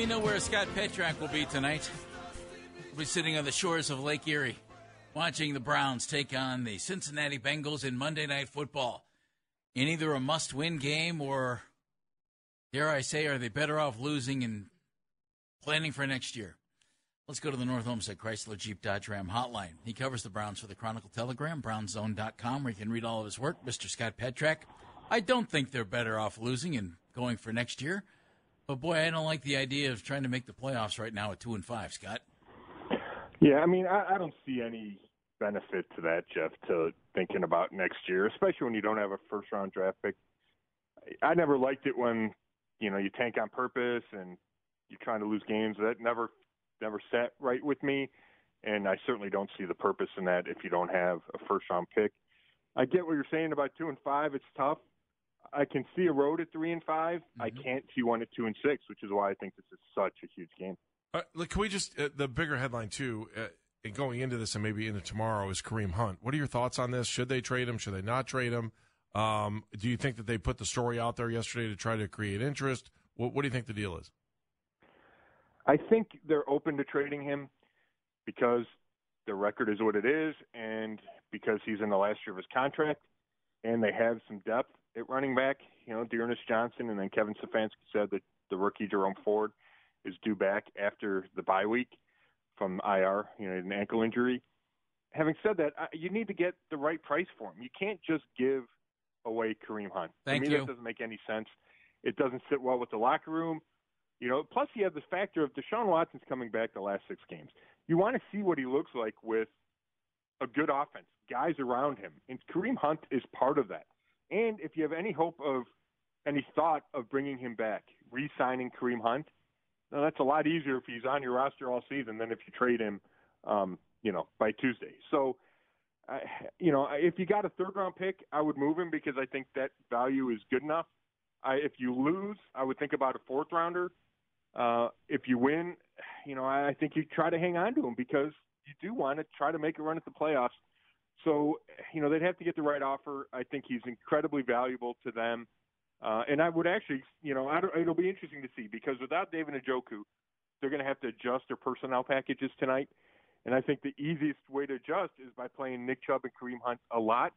we know where Scott Petrak will be tonight. We'll be sitting on the shores of Lake Erie, watching the Browns take on the Cincinnati Bengals in Monday Night Football. In either a must win game or, dare I say, are they better off losing and planning for next year? Let's go to the North Olmsted Chrysler Jeep Dodge Ram hotline. He covers the Browns for the Chronicle Telegram, brownszone.com, where you can read all of his work. Mr. Scott Petrak. I don't think they're better off losing and going for next year. But boy, I don't like the idea of trying to make the playoffs right now at two and five, Scott. Yeah, I mean, I, I don't see any benefit to that, Jeff, to thinking about next year, especially when you don't have a first round draft pick. I never liked it when, you know, you tank on purpose and you're trying to lose games. That never never sat right with me, and I certainly don't see the purpose in that if you don't have a first round pick. I get what you're saying about two and five. It's tough. I can see a road at three and 5 mm-hmm. I can't see one at two and six, which is why I think this is such a huge game. Uh, look, can we just uh, the bigger headline too? Uh, going into this and maybe into tomorrow is Kareem Hunt. What are your thoughts on this? Should they trade him? Should they not trade him? Um, do you think that they put the story out there yesterday to try to create interest? What, what do you think the deal is? I think they're open to trading him because the record is what it is, and because he's in the last year of his contract, and they have some depth at running back. You know, D'Ernest Johnson, and then Kevin Stefanski said that the rookie Jerome Ford is due back after the bye week from IR, you know, an ankle injury. Having said that, you need to get the right price for him. You can't just give away Kareem Hunt. Thank to me, you. that doesn't make any sense. It doesn't sit well with the locker room. You know, plus you have the factor of Deshaun Watson's coming back the last six games. You want to see what he looks like with a good offense, guys around him, and Kareem Hunt is part of that. And if you have any hope of any thought of bringing him back, re-signing Kareem Hunt, now that's a lot easier if he's on your roster all season than if you trade him, um, you know, by Tuesday. So, uh, you know, if you got a third round pick, I would move him because I think that value is good enough. I, if you lose, I would think about a fourth rounder. Uh, if you win, you know, I think you try to hang on to him because you do want to try to make a run at the playoffs. So, you know, they'd have to get the right offer. I think he's incredibly valuable to them. Uh, and I would actually, you know, I don't, it'll be interesting to see because without David Njoku, they're going to have to adjust their personnel packages tonight. And I think the easiest way to adjust is by playing Nick Chubb and Kareem Hunt a lot.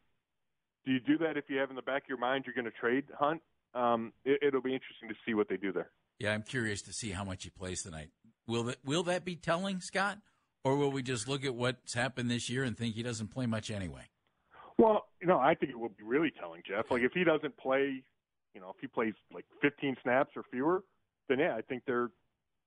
Do you do that if you have in the back of your mind you're going to trade Hunt? Um, it, it'll be interesting to see what they do there. Yeah, I'm curious to see how much he plays tonight. Will that will that be telling, Scott, or will we just look at what's happened this year and think he doesn't play much anyway? Well, you know, I think it will be really telling, Jeff. Like if he doesn't play, you know, if he plays like 15 snaps or fewer, then yeah, I think they're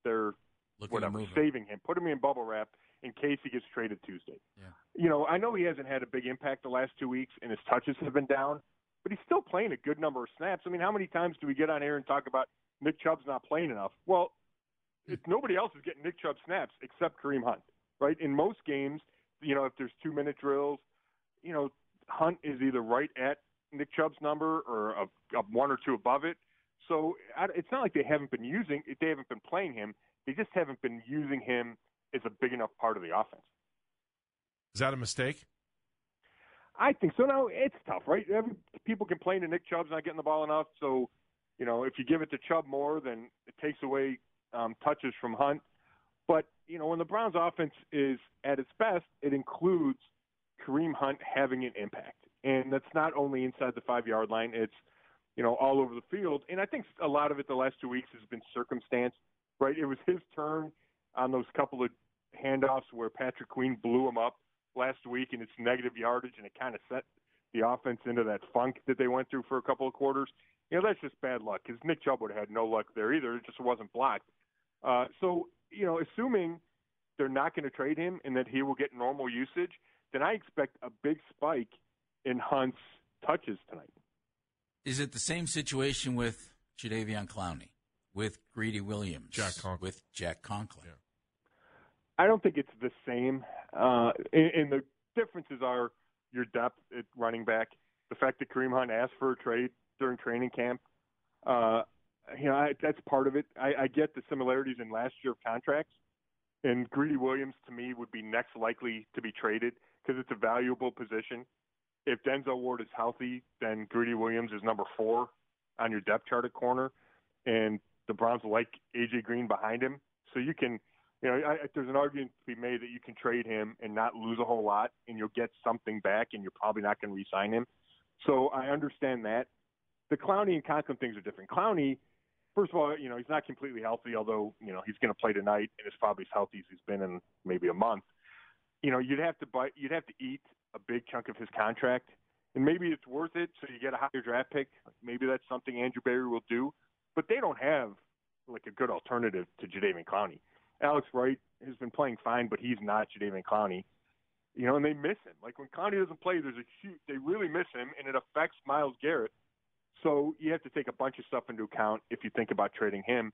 they're Looking whatever saving him, put him in bubble wrap in case he gets traded Tuesday. Yeah. You know, I know he hasn't had a big impact the last two weeks, and his touches have been down, but he's still playing a good number of snaps. I mean, how many times do we get on air and talk about Nick Chubb's not playing enough. Well, it's, nobody else is getting Nick Chubb snaps except Kareem Hunt, right? In most games, you know, if there's two minute drills, you know, Hunt is either right at Nick Chubb's number or a, a one or two above it. So it's not like they haven't been using, they haven't been playing him. They just haven't been using him as a big enough part of the offense. Is that a mistake? I think so. Now it's tough, right? Every, people complain that Nick Chubb's not getting the ball enough, so you know, if you give it to Chubb more, then it takes away um, touches from Hunt. But you know, when the Browns' offense is at its best, it includes Kareem Hunt having an impact, and that's not only inside the five-yard line; it's you know all over the field. And I think a lot of it the last two weeks has been circumstance. Right? It was his turn on those couple of handoffs where Patrick Queen blew him up last week, and it's negative yardage, and it kind of set the offense into that funk that they went through for a couple of quarters you know, that's just bad luck because Nick Chubb would have had no luck there either. It just wasn't blocked. Uh, so, you know, assuming they're not going to trade him and that he will get normal usage, then I expect a big spike in Hunt's touches tonight. Is it the same situation with Jadeveon Clowney, with Greedy Williams, Jack Conklin. with Jack Conklin? Yeah. I don't think it's the same. Uh, and, and the differences are your depth at running back, the fact that Kareem Hunt asked for a trade during training camp. Uh, you know, I, that's part of it. I, I get the similarities in last year of contracts, and Greedy Williams to me would be next likely to be traded because it's a valuable position. If Denzel Ward is healthy, then Greedy Williams is number four on your depth chart at corner, and the Browns like AJ Green behind him, so you can, you know, I, there's an argument to be made that you can trade him and not lose a whole lot, and you'll get something back, and you're probably not going to re-sign him. So I understand that. The Clowney and Conklin things are different. Clowney, first of all, you know, he's not completely healthy, although you know he's going to play tonight and is probably as healthy as he's been in maybe a month. You know, you'd have to buy, you'd have to eat a big chunk of his contract, and maybe it's worth it. So you get a higher draft pick. Maybe that's something Andrew Berry will do but they don't have like a good alternative to Jadeveon Clowney. Alex Wright has been playing fine, but he's not Jadeveon Clowney. You know, and they miss him. Like when Clowney doesn't play, there's a huge, they really miss him, and it affects Myles Garrett. So you have to take a bunch of stuff into account if you think about trading him.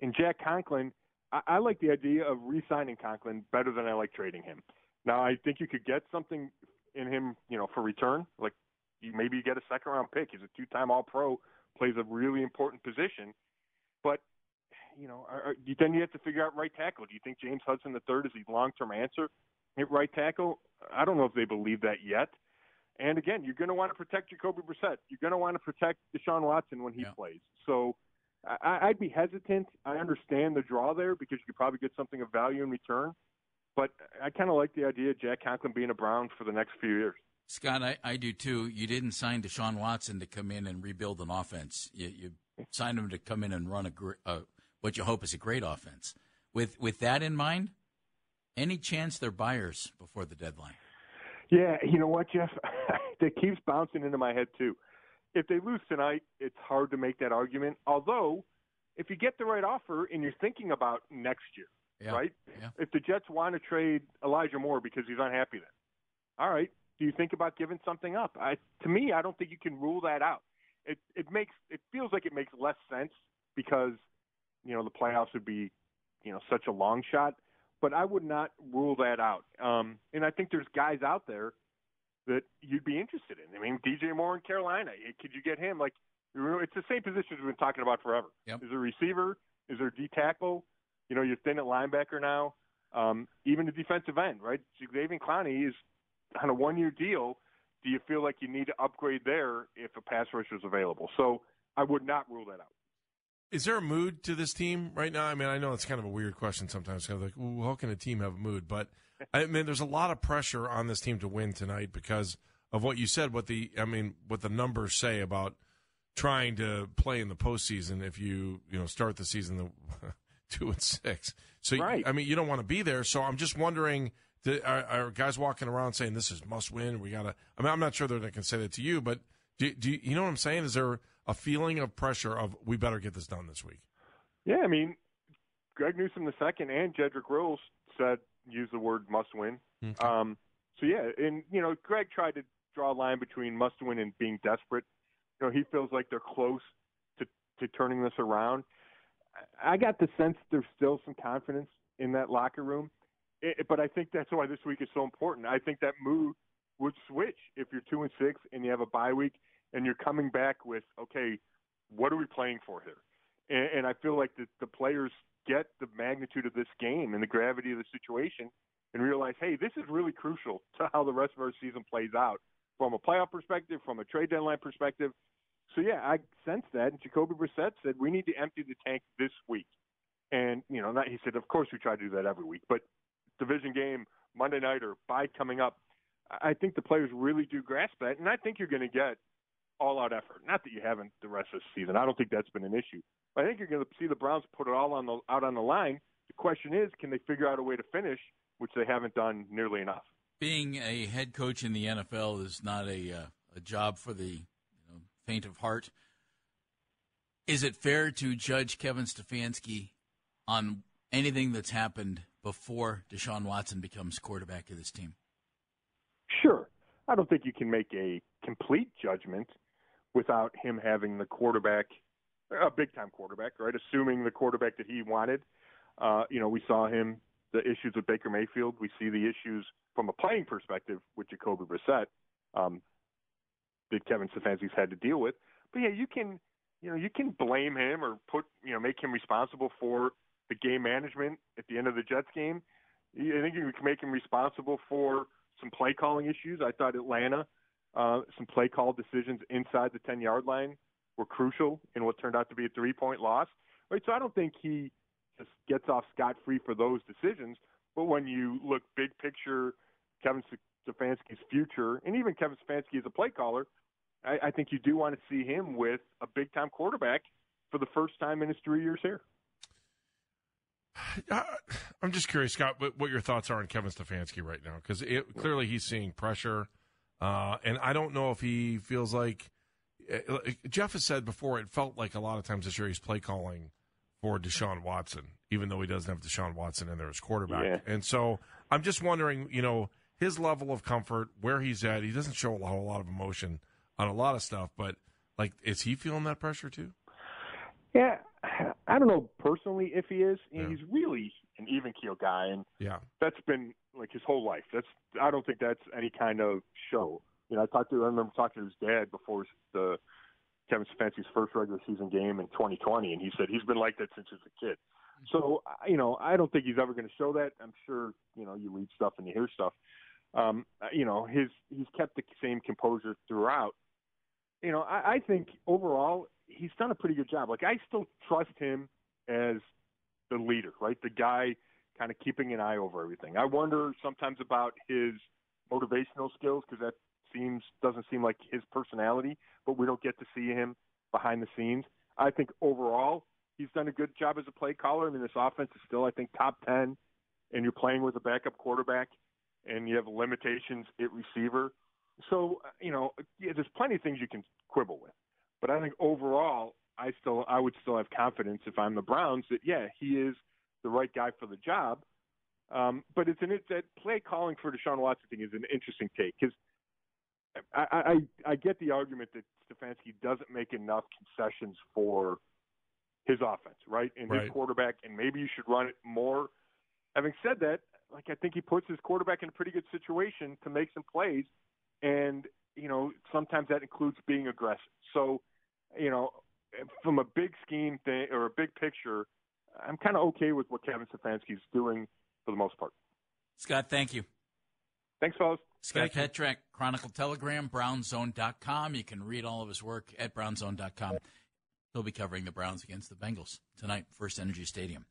And Jack Conklin, I, I like the idea of re-signing Conklin better than I like trading him. Now I think you could get something in him, you know, for return. Like you, maybe you get a second round pick. He's a two time All Pro plays a really important position. But you know, are, are, then you have to figure out right tackle. Do you think James Hudson III is the long-term answer at right tackle? I don't know if they believe that yet. And again, you're going to want to protect Jacoby Brissett. You're going to want to protect Deshaun Watson when he yeah. plays. So I, I'd be hesitant. I understand the draw there because you could probably get something of value in return. But I kind of like the idea of Jack Conklin being a Brown for the next few years. Scott, I, I do too. You didn't sign Deshaun Watson to come in and rebuild an offense. You, you signed him to come in and run a uh, what you hope is a great offense. With with that in mind, any chance they're buyers before the deadline? Yeah, you know what, Jeff? that keeps bouncing into my head too. If they lose tonight, it's hard to make that argument. Although, if you get the right offer and you're thinking about next year, yeah, right? Yeah. If the Jets want to trade Elijah Moore because he's unhappy, then all right, do you think about giving something up? I, to me, I don't think you can rule that out. It it makes it feels like it makes less sense because you know the playoffs would be you know such a long shot, but I would not rule that out. Um, and I think there's guys out there that you'd be interested in. I mean, DJ Moore in Carolina, could you get him? Like it's the same positions we've been talking about forever. Yep. Is there a receiver? Is there a D tackle? You know, you're thin at linebacker now. Um, even the defensive end, right? Xavier Clowney is on a one year deal, do you feel like you need to upgrade there if a pass rusher is available? So I would not rule that out. Is there a mood to this team right now? I mean, I know it's kind of a weird question sometimes. Kind of like, well, how can a team have a mood? But I mean, there's a lot of pressure on this team to win tonight because of what you said. What the I mean, what the numbers say about trying to play in the postseason if you you know start the season the two and six. So right. I mean, you don't want to be there. So I'm just wondering are, are, guys walking around saying this is must win? We gotta. I mean, I'm not sure that I can say that to you, but do, do you, you know what I'm saying? Is there a feeling of pressure of we better get this done this week? Yeah, I mean, Greg Newsom the second and Jedrick Wills said use the word must win. Okay. Um, so yeah, and you know, Greg tried to draw a line between must win and being desperate. You know, he feels like they're close to to turning this around. I got the sense there's still some confidence in that locker room it, but I think that's why this week is so important. I think that mood would switch if you're two and six and you have a bye week and you're coming back with, okay, what are we playing for here? And, and I feel like the, the players get the magnitude of this game and the gravity of the situation and realize, hey, this is really crucial to how the rest of our season plays out from a playoff perspective, from a trade deadline perspective. So yeah, I sense that. And Jacoby Brissett said we need to empty the tank this week. And you know, not, he said, of course we try to do that every week, but division game Monday night or bye coming up, I think the players really do grasp that, and I think you're going to get all out effort. Not that you haven't the rest of the season. I don't think that's been an issue. But I think you're going to see the Browns put it all on the out on the line. The question is, can they figure out a way to finish, which they haven't done nearly enough. Being a head coach in the NFL is not a uh, a job for the you know, faint of heart. Is it fair to judge Kevin Stefanski on anything that's happened before Deshaun Watson becomes quarterback of this team? Sure. I don't think you can make a complete judgment without him having the quarterback, a big time quarterback, right? Assuming the quarterback that he wanted. Uh, you know, we saw him, the issues with Baker Mayfield. We see the issues from a playing perspective with Jacoby Brissett um, that Kevin Stefanski's had to deal with. But yeah, you can, you know, you can blame him or put, you know, make him responsible for the game management at the end of the Jets game. I think you can make him responsible for some play calling issues. I thought Atlanta, uh, some play call decisions inside the 10 yard line were crucial in what turned out to be a three point loss. right? So I don't think he just gets off scot free for those decisions. But when you look big picture, Kevin Stefanski's future, and even Kevin Stefanski as a play caller, I, I think you do want to see him with a big time quarterback for the first time in his three years here. I'm just curious, Scott, what your thoughts are on Kevin Stefanski right now? Because clearly he's seeing pressure, uh, and I don't know if he feels like uh, Jeff has said before. It felt like a lot of times this year he's play calling for Deshaun Watson, even though he doesn't have Deshaun Watson in there as quarterback. Yeah. And so I'm just wondering, you know, his level of comfort, where he's at. He doesn't show a whole lot of emotion on a lot of stuff, but like, is he feeling that pressure too? Yeah, I don't know personally if he is. Know, He's really an even keel guy, and yeah, that's been like his whole life. That's I don't think that's any kind of show. You know, I talked to I remember talking to his dad before the Kevin Stefanski's first regular season game in 2020, and he said he's been like that since he was a kid. So you know, I don't think he's ever going to show that. I'm sure you know you read stuff and you hear stuff. Um, you know, his he's kept the same composure throughout. You know, I, I think overall he's done a pretty good job. Like I still trust him as the leader, right? The guy kind of keeping an eye over everything. I wonder sometimes about his motivational skills because that seems doesn't seem like his personality, but we don't get to see him behind the scenes. I think overall he's done a good job as a play caller. I mean, this offense is still I think top ten, and you're playing with a backup quarterback, and you have limitations at receiver. So you know, yeah, there's plenty of things you can quibble with. But I think overall, I still I would still have confidence if I'm the Browns that yeah he is the right guy for the job. Um, but it's an it's that play calling for Deshaun Watson thing is an interesting take because I, I I get the argument that Stefanski doesn't make enough concessions for his offense, right, and right. his quarterback, and maybe you should run it more. Having said that, like I think he puts his quarterback in a pretty good situation to make some plays, and you know sometimes that includes being aggressive. So you know, from a big scheme thing or a big picture, I'm kind of okay with what Kevin Stefanski's doing for the most part. Scott, thank you. Thanks, fellas. Scott Petrak, Chronicle Telegram, brownszone.com. You can read all of his work at brownszone.com. He'll be covering the Browns against the Bengals tonight, First Energy Stadium.